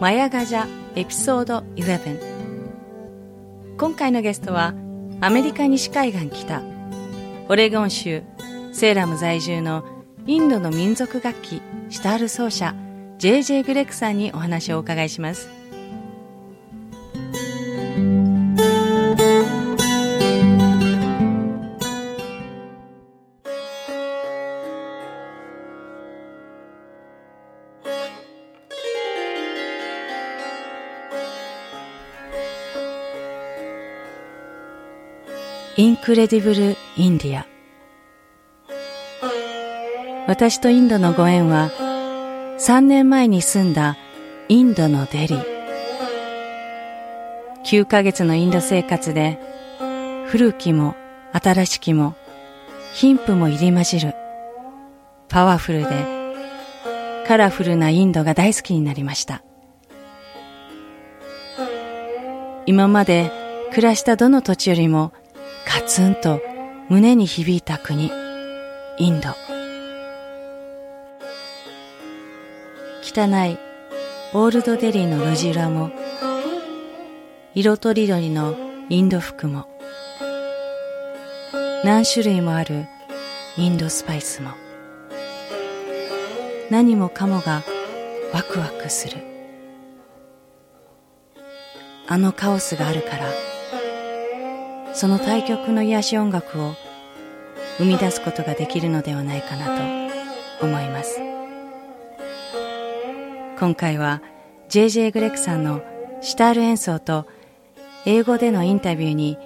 マヤガジャエピソード11今回のゲストはアメリカ西海岸北オレゴン州セーラム在住のインドの民族楽器シタール奏者 JJ グレックさんにお話をお伺いします。クレディブル・インディア。私とインドのご縁は3年前に住んだインドのデリー。9ヶ月のインド生活で古きも新しきも貧富も入り混じるパワフルでカラフルなインドが大好きになりました。今まで暮らしたどの土地よりもカツンと胸に響いた国、インド。汚いオールドデリーの路地裏も、色とりどりのインド服も、何種類もあるインドスパイスも、何もかもがワクワクする。あのカオスがあるから、その対極の癒し音楽を生み出すことができるのではないかなと思います。今回は JJ グレックさんのシタール演奏と英語でのインタビューに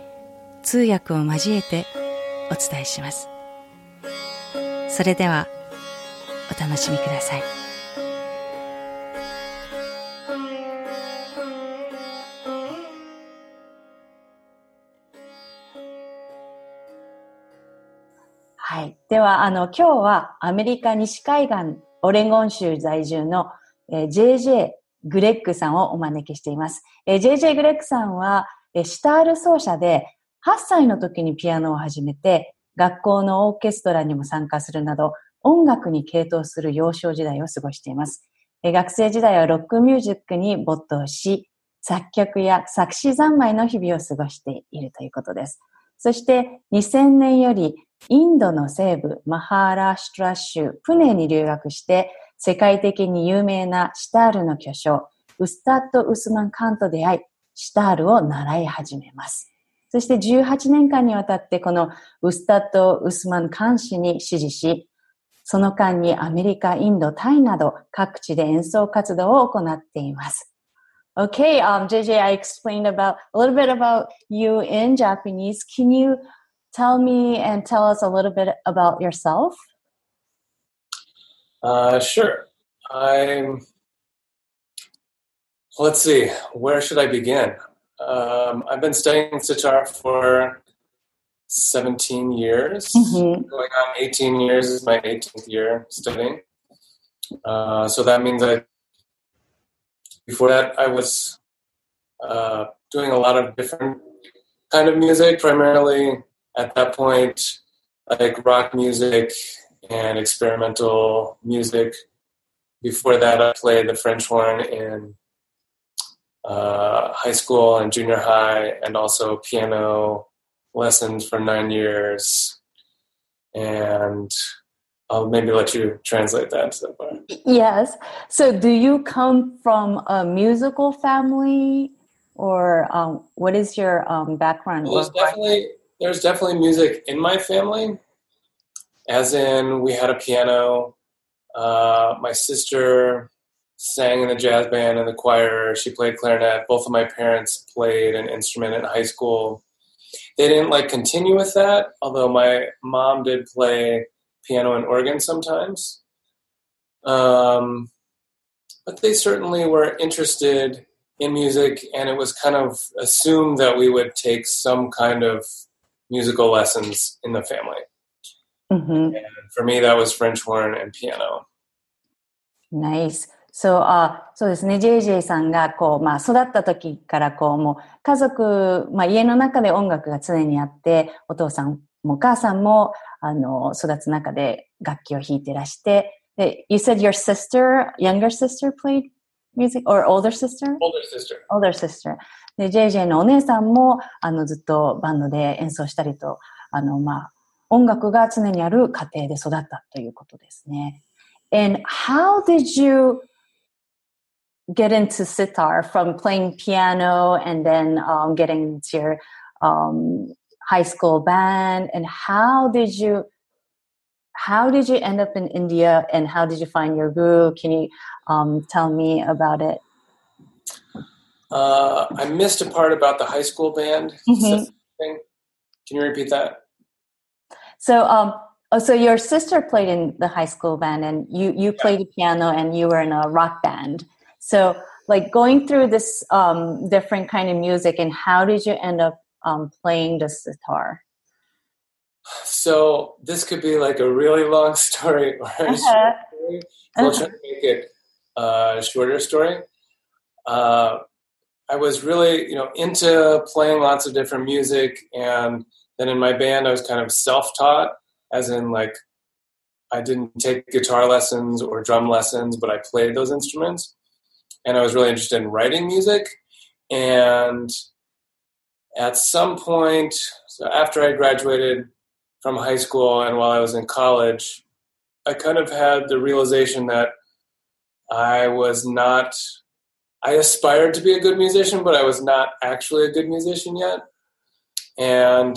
通訳を交えてお伝えします。それではお楽しみください。では、あの、今日はアメリカ西海岸オレゴン州在住の、えー、JJ グレッグさんをお招きしています。えー、JJ グレッグさんは、えー、シタール奏者で8歳の時にピアノを始めて、学校のオーケストラにも参加するなど、音楽に傾倒する幼少時代を過ごしています。え、学生時代はロックミュージックに没頭し、作曲や作詞三昧の日々を過ごしているということです。そして2000年よりインドの西部マハーラシュトラ州プネに留学して世界的に有名なシタールの巨匠ウスタッド・ウスマン・カンと出会いシタールを習い始めます。そして18年間にわたってこのウスタッド・ウスマン・カン氏に指示し、その間にアメリカ、インド、タイなど各地で演奏活動を行っています。Okay, um, JJ, I explained about a little bit about you in Japanese. Can you tell me and tell us a little bit about yourself? Uh, sure. I'm. Let's see. Where should I begin? Um, I've been studying sitar for 17 years. Mm-hmm. Going on 18 years is my 18th year studying. Uh, so that means I. Before that, I was uh, doing a lot of different kind of music, primarily at that point, like rock music and experimental music. Before that, I played the French horn in uh, high school and junior high, and also piano lessons for nine years. And I'll maybe let you translate that so far. Yes. So, do you come from a musical family, or um, what is your um, background? Well, there's definitely there's definitely music in my family. As in, we had a piano. Uh, my sister sang in the jazz band and the choir. She played clarinet. Both of my parents played an instrument in high school. They didn't like continue with that, although my mom did play piano and organ sometimes. Um, but they certainly were interested in music, and it was kind of assumed that we would take some kind of musical lessons in the family. Mm-hmm. And for me, that was French horn and piano. Nice. そう、あそうですね。JJ さんが、こう、まあ、育った時から、こう、もう、家族、まあ、家の中で音楽が常にあって、お父さんもお母さんも、あの、育つ中で楽器を弾いてらして、で、you said your sister, younger sister played music or older sister? Older sister. Older sister. で、JJ のお姉さんも、あの、ずっとバンドで演奏したりと、あの、まあ、音楽が常にある家庭で育ったということですね。And how did you get into sitar from playing piano and then um, getting into your um, high school band and how did you how did you end up in india and how did you find your guru can you um, tell me about it Uh, i missed a part about the high school band mm-hmm. can you repeat that so um, oh, so your sister played in the high school band and you you played the piano and you were in a rock band so, like going through this um, different kind of music, and how did you end up um, playing the sitar? So this could be like a really long story or a uh-huh. story. I'll try to make it a shorter story. Uh, I was really, you know, into playing lots of different music, and then in my band, I was kind of self-taught, as in like I didn't take guitar lessons or drum lessons, but I played those instruments and I was really interested in writing music. And at some point, so after I graduated from high school and while I was in college, I kind of had the realization that I was not, I aspired to be a good musician, but I was not actually a good musician yet. And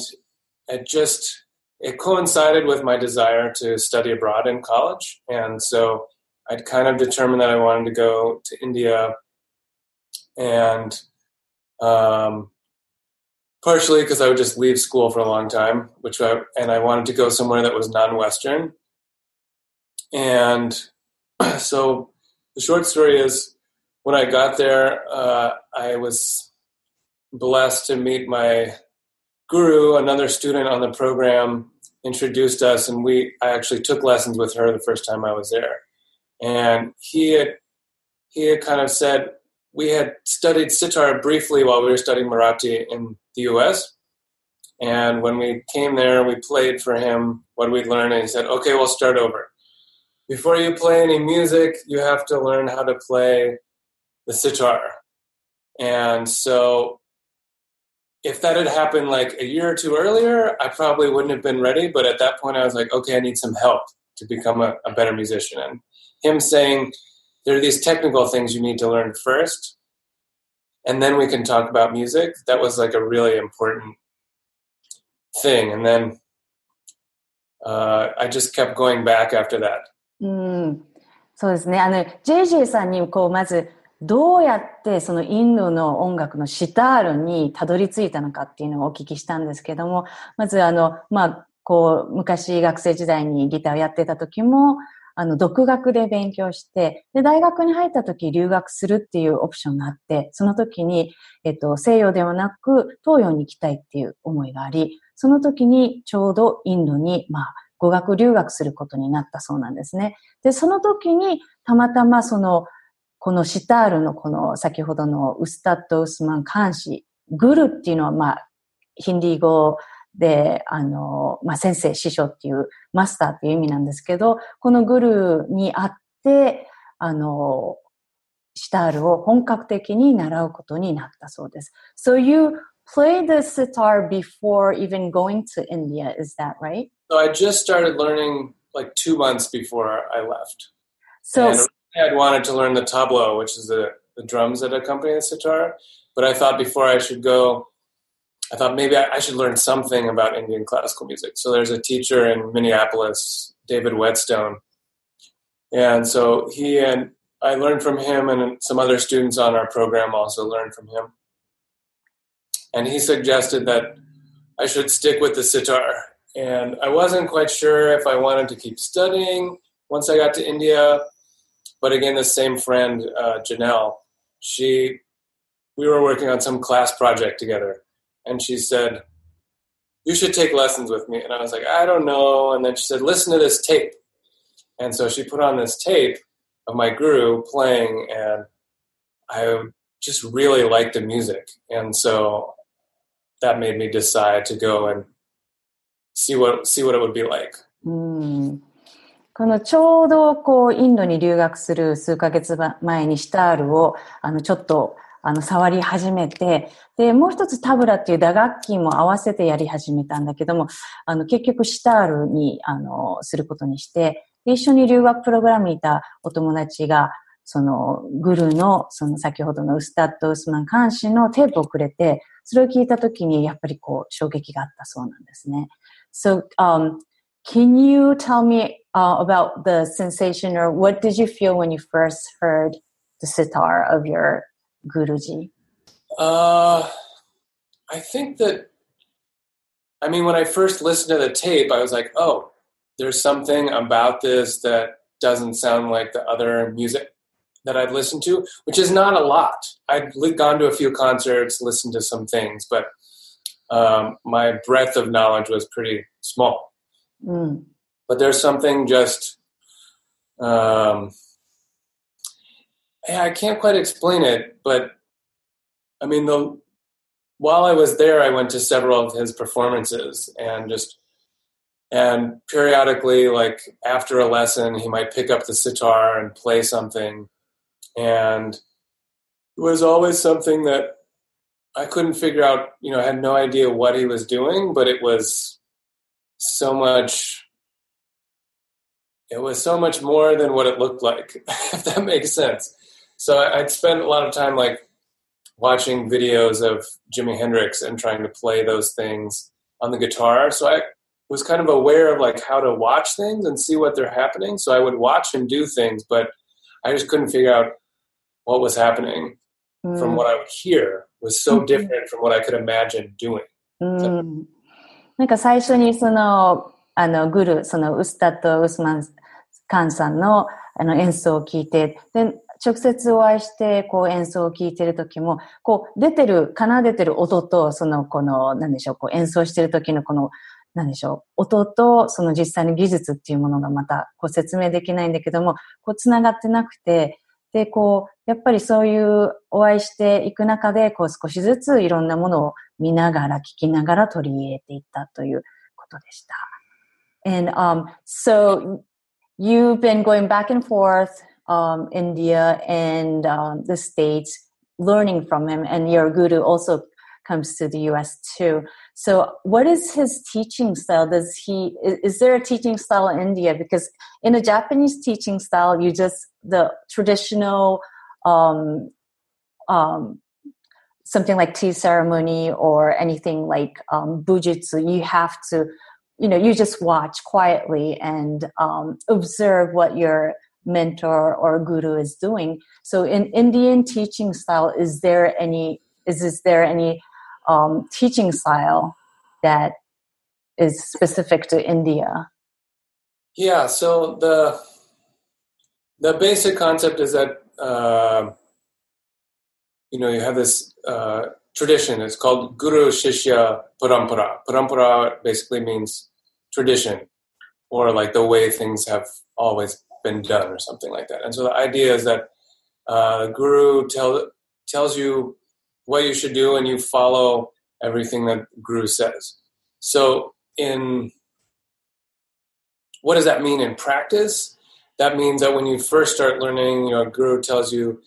it just, it coincided with my desire to study abroad in college. And so I'd kind of determined that I wanted to go to India, and um, partially because I would just leave school for a long time, which I and I wanted to go somewhere that was non-Western. And so the short story is, when I got there, uh, I was blessed to meet my guru, another student on the program, introduced us, and we I actually took lessons with her the first time I was there and he had he had kind of said we had studied sitar briefly while we were studying Marathi in the U.S. And when we came there, we played for him what we'd learned, and he said, "Okay, we'll start over. Before you play any music, you have to learn how to play the sitar." And so, if that had happened like a year or two earlier, I probably wouldn't have been ready. But at that point, I was like, "Okay, I need some help to become a, a better musician." And him saying there are these technical things you need to learn first and then we can talk about music that was like a really important thing and then uh, I just kept going back after that うんそうですねあの JJ さんにこうまず どうやってそのインドの音楽のシタールにたどり着いたのかっていうのをお聞きしたんですけども、まずあの、まあ、こう、昔学生時代にギターをやってた時も、あの、独学で勉強して、で、大学に入った時留学するっていうオプションがあって、その時に、えっと、西洋ではなく東洋に行きたいっていう思いがあり、その時にちょうどインドに、まあ、語学留学することになったそうなんですね。で、その時にたまたまその、このシタールのこの先ほどのウスタッド・ウスマン監視、グルっていうのはまあ、ヒンディー語で、あの、まあ、先生、師匠っていうマスターっていう意味なんですけど、このグルーにあって、あの、シタールを本格的に習うことになったそうです。So you played the sitar before even going to India, is that right? So I just started learning like two months before I left. So and I'd wanted to learn the tabla, which is the, the drums that accompany the sitar. But I thought before I should go, I thought maybe I, I should learn something about Indian classical music. So there's a teacher in Minneapolis, David Whetstone. And so he and I learned from him, and some other students on our program also learned from him. And he suggested that I should stick with the sitar. And I wasn't quite sure if I wanted to keep studying once I got to India. But again, the same friend, uh, Janelle, she, we were working on some class project together. And she said, You should take lessons with me. And I was like, I don't know. And then she said, Listen to this tape. And so she put on this tape of my guru playing, and I just really liked the music. And so that made me decide to go and see what, see what it would be like. うんこのちょうどこうインドに留学する数ヶ月前にシタールをあのちょっとあの触り始めて、で、もう一つタブラっていう打楽器も合わせてやり始めたんだけども、あの結局シタールにあのすることにして、で、一緒に留学プログラムにいたお友達が、そのグルーの、その先ほどのウスタッド・ウスマン監視のテープをくれて、それを聞いたときにやっぱりこう衝撃があったそうなんですね。So, um, can you tell me uh, about the sensation or what did you feel when you first heard the sitar of your Guruji? Uh, I think that, I mean, when I first listened to the tape, I was like, oh, there's something about this that doesn't sound like the other music that I'd listened to, which is not a lot. I'd gone to a few concerts, listened to some things, but um, my breadth of knowledge was pretty small. Mm. But there's something just, um, I can't quite explain it, but I mean, the while I was there, I went to several of his performances and just and periodically like after a lesson he might pick up the sitar and play something and it was always something that i couldn't figure out you know i had no idea what he was doing but it was so much it was so much more than what it looked like if that makes sense so i'd spend a lot of time like watching videos of jimi hendrix and trying to play those things on the guitar so i was kind of aware of like how to watch things and see what they're happening. So I would watch him do things, but I just couldn't figure out what was happening mm. from what I would hear was so mm-hmm. different from what I could imagine doing. Mm. なんか最初にその、あの、グル、そのウスタッド・ウスマン・カンさんのあの演奏を聞いて、で、直接お会いして、こう演奏を聞いてる時も、こう出てる、奏でてる音と、その、この、なんでしょう、こう演奏してる時のこのなんでしょう、音とその実際の技術っていうものがまたこう説明できないんだけども、こう繋がってなくて、で、こう、やっぱりそういうお会いしていく中で、こう少しずついろんなものを見ながら、聞きながら取り入れていったということでした。And um, so you've been going back and forth um, India and um, the States, learning from him, and your guru also comes to the US too. So, what is his teaching style? Does he is, is, there a teaching style in India? Because in a Japanese teaching style, you just the traditional um, um, something like tea ceremony or anything like um. You have to, you know, you just watch quietly and um, observe what your mentor or guru is doing. So, in Indian teaching style, is there any is, is there any um, teaching style that is specific to India? Yeah, so the the basic concept is that uh, you know you have this uh, tradition. It's called Guru Shishya Parampara. Parampara basically means tradition, or like the way things have always been done, or something like that. And so the idea is that uh, Guru tell, tells you what you should do and you follow everything that Guru says. So, in what does that mean in practice? That means that when you first start learning, your Guru tells you,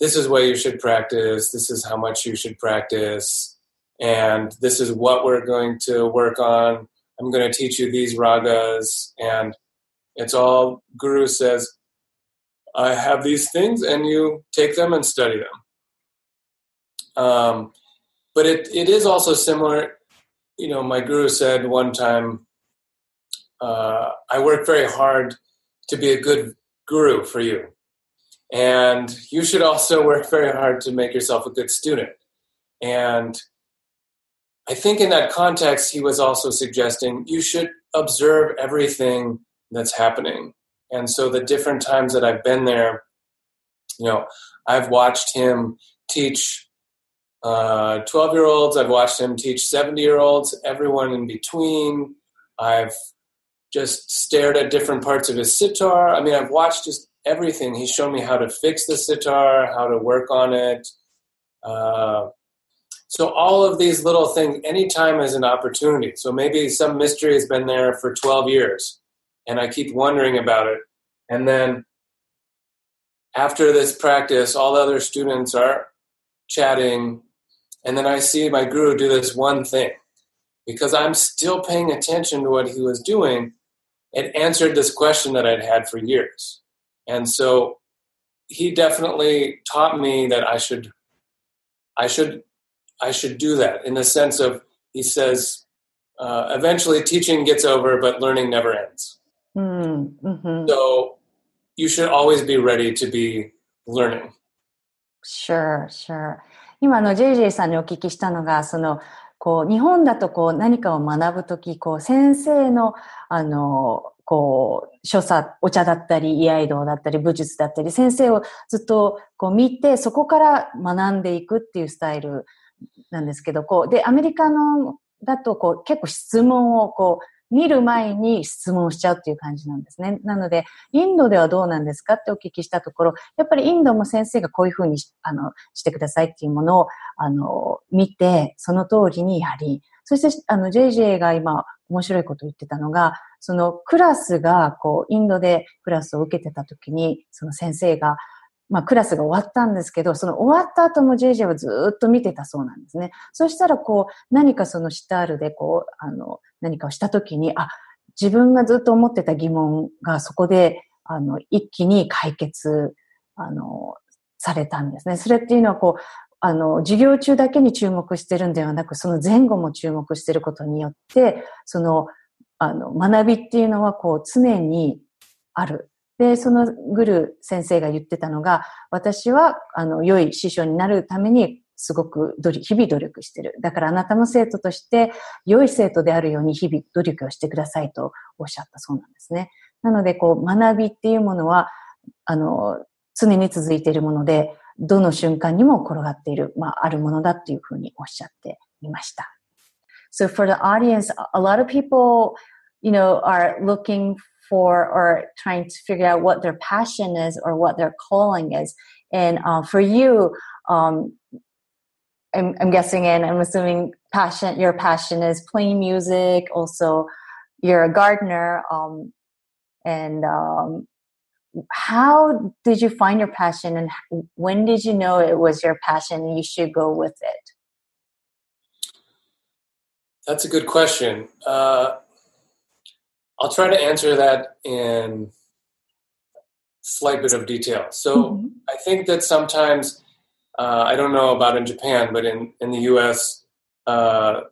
this is where you should practice, this is how much you should practice, and this is what we're going to work on. I'm going to teach you these ragas, and it's all Guru says, I have these things, and you take them and study them. Um, but it, it is also similar. You know, my guru said one time, uh, I work very hard to be a good guru for you. And you should also work very hard to make yourself a good student. And I think in that context, he was also suggesting you should observe everything that's happening. And so the different times that I've been there, you know, I've watched him teach 12 uh, year olds, I've watched him teach 70 year olds, everyone in between. I've just stared at different parts of his sitar. I mean, I've watched just everything. He's shown me how to fix the sitar, how to work on it. Uh, so all of these little things, anytime is an opportunity. So maybe some mystery has been there for 12 years, and I keep wondering about it. And then after this practice, all the other students are chatting, and then I see my guru do this one thing. Because I'm still paying attention to what he was doing, it answered this question that I'd had for years. And so he definitely taught me that I should I should I should do that in the sense of he says uh, eventually teaching gets over but learning never ends. Mm-hmm. So you should always be ready to be learning. Sure, sure. 今の JJ さんにお聞きしたのが、その、こう、日本だとこう何かを学ぶとき、こう、先生の、あの、 こう、所作、お茶だったり、居合道だったり、武術だったり、先生をずっとこう見て、そこから学んでいくっていうスタイルなんですけど、こう、で、アメリカのだとこう、結構質問をこう、見る前に質問しちゃうっていう感じなんですね。なので、インドではどうなんですかってお聞きしたところ、やっぱりインドも先生がこういうふうにあのしてくださいっていうものをあの見て、その通りにやり、そしてあの JJ が今面白いことを言ってたのが、そのクラスがこうインドでクラスを受けてた時に、その先生がまあ、クラスが終わったんですけど、その終わった後も JJ はずっと見てたそうなんですね。そしたら、こう、何かそのシタールで、こう、あの、何かをしたときに、あ、自分がずっと思ってた疑問がそこで、あの、一気に解決、あの、されたんですね。それっていうのは、こう、あの、授業中だけに注目してるんではなく、その前後も注目してることによって、その、あの、学びっていうのは、こう、常にある。で、そのグル先生が言ってたのが、私は、あの、良い師匠になるために、すごく日々努力してる。だからあなたの生徒として、良い生徒であるように日々努力をしてくださいとおっしゃったそうなんですね。なので、こう、学びっていうものは、あの、常に続いているもので、どの瞬間にも転がっている、まあ、あるものだっていうふうにおっしゃっていました。So for the audience, a lot of people, you know, are looking for or trying to figure out what their passion is or what their calling is. And uh, for you, um, I'm, I'm, guessing and I'm assuming passion, your passion is playing music. Also, you're a gardener. Um, and um, how did you find your passion and when did you know it was your passion and you should go with it? That's a good question. Uh, I'll try to answer that in slight bit of detail. So mm-hmm. I think that sometimes uh, I don't know about in Japan, but in in the U.S. Uh,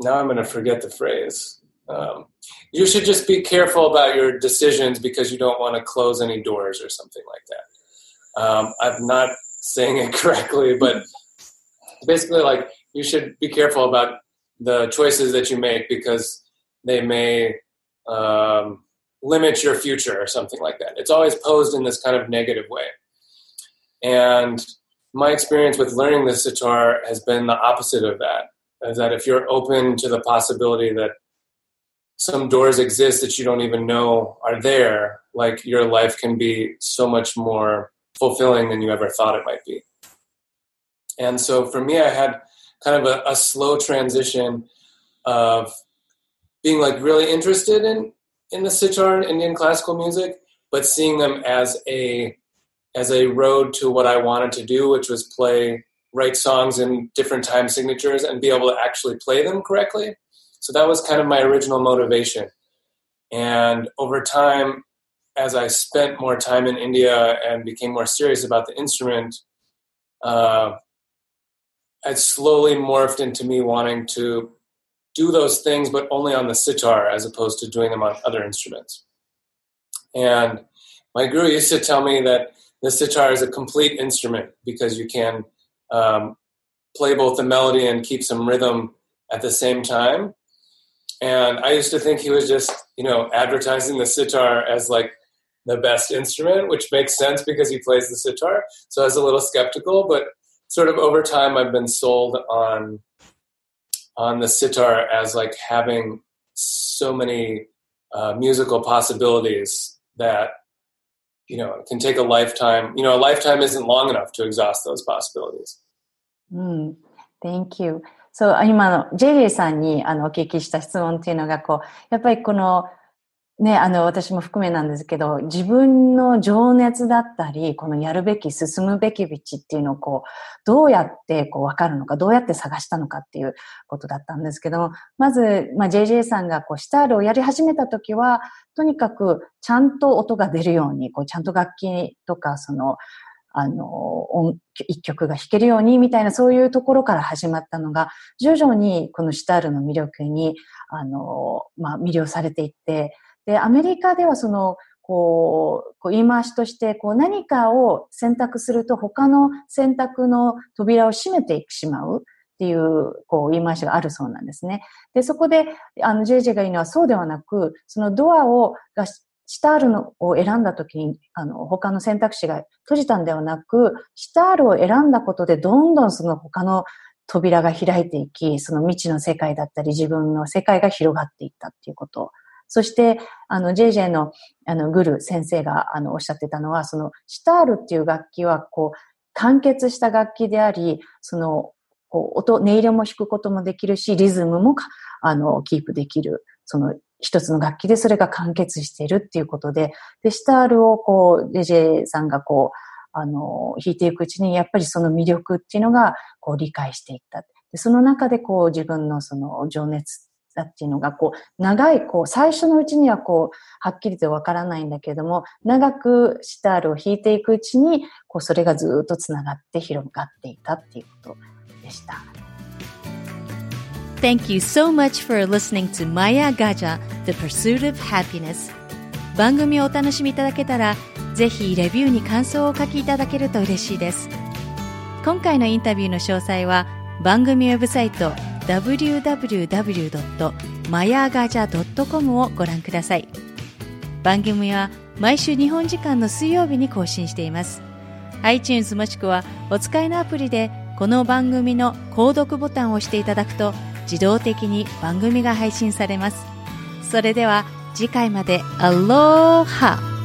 now I'm going to forget the phrase. Um, you should just be careful about your decisions because you don't want to close any doors or something like that. Um, I'm not saying it correctly, but basically, like you should be careful about the choices that you make because they may um, limit your future or something like that. It's always posed in this kind of negative way. And my experience with learning the sitar has been the opposite of that. Is that if you're open to the possibility that some doors exist that you don't even know are there, like your life can be so much more fulfilling than you ever thought it might be. And so for me, I had kind of a, a slow transition of being like really interested in in the sitar and Indian classical music, but seeing them as a as a road to what I wanted to do, which was play, write songs in different time signatures and be able to actually play them correctly. So that was kind of my original motivation. And over time, as I spent more time in India and became more serious about the instrument, uh, it slowly morphed into me wanting to do those things, but only on the sitar as opposed to doing them on other instruments. And my guru used to tell me that the sitar is a complete instrument because you can um, play both the melody and keep some rhythm at the same time. And I used to think he was just, you know, advertising the sitar as like the best instrument, which makes sense because he plays the sitar. So I was a little skeptical, but sort of over time I've been sold on on the sitar as like having so many uh, musical possibilities that you know can take a lifetime you know a lifetime isn't long enough to exhaust those possibilities mm, thank you そう、今の、ジェリーさんにあのお聞きした質問っていうのが、こう、やっぱりこの、 ね、あの、私も含めなんですけど、自分の情熱だったり、このやるべき、進むべき道っていうのをこう、どうやってこう分かるのか、どうやって探したのかっていうことだったんですけど、まず、まあ、JJ さんがこう、シタールをやり始めた時は、とにかくちゃんと音が出るように、こう、ちゃんと楽器とか、その、あの、音一曲が弾けるようにみたいなそういうところから始まったのが、徐々にこのシタールの魅力に、あの、まあ、魅了されていって、で、アメリカではその、こう、こう言い回しとして、こう何かを選択すると他の選択の扉を閉めていってしまうっていう、こう言い回しがあるそうなんですね。で、そこで、あの、JJ が言うのはそうではなく、そのドアを、が、シタールのを選んだ時に、あの、他の選択肢が閉じたんではなく、シタールを選んだことで、どんどんその他の扉が開いていき、その未知の世界だったり、自分の世界が広がっていったっていうことそして、あの、JJ の、あの、グル先生が、あの、おっしゃってたのは、その、シタールっていう楽器は、こう、完結した楽器であり、その、こう、音、音色も弾くこともできるし、リズムも、あの、キープできる、その、一つの楽器でそれが完結しているっていうことで、で、シタールをこう、JJ さんがこう、あの、弾いていくうちに、やっぱりその魅力っていうのが、こう、理解していった。でその中でこう、自分のその情熱だっていうのが、こう、長い、こう、最初のうちにはこう、はっきりとわからないんだけれども、長くシタールを弾いていくうちに、こう、それがずっとつながって広がっていたっていうことでした。Thank you so much for listening to Maya Gaja, The Pursuit of Happiness. 番組をお楽しみいただけたら、ぜひレビューに感想をお書きいただけると嬉しいです。今回のインタビューの詳細は番組ウェブサイト www.mayagaja.com をご覧ください。番組は毎週日本時間の水曜日に更新しています。iTunes もしくはお使いのアプリでこの番組の購読ボタンを押していただくと自動的に番組が配信されます。それでは次回までアローハ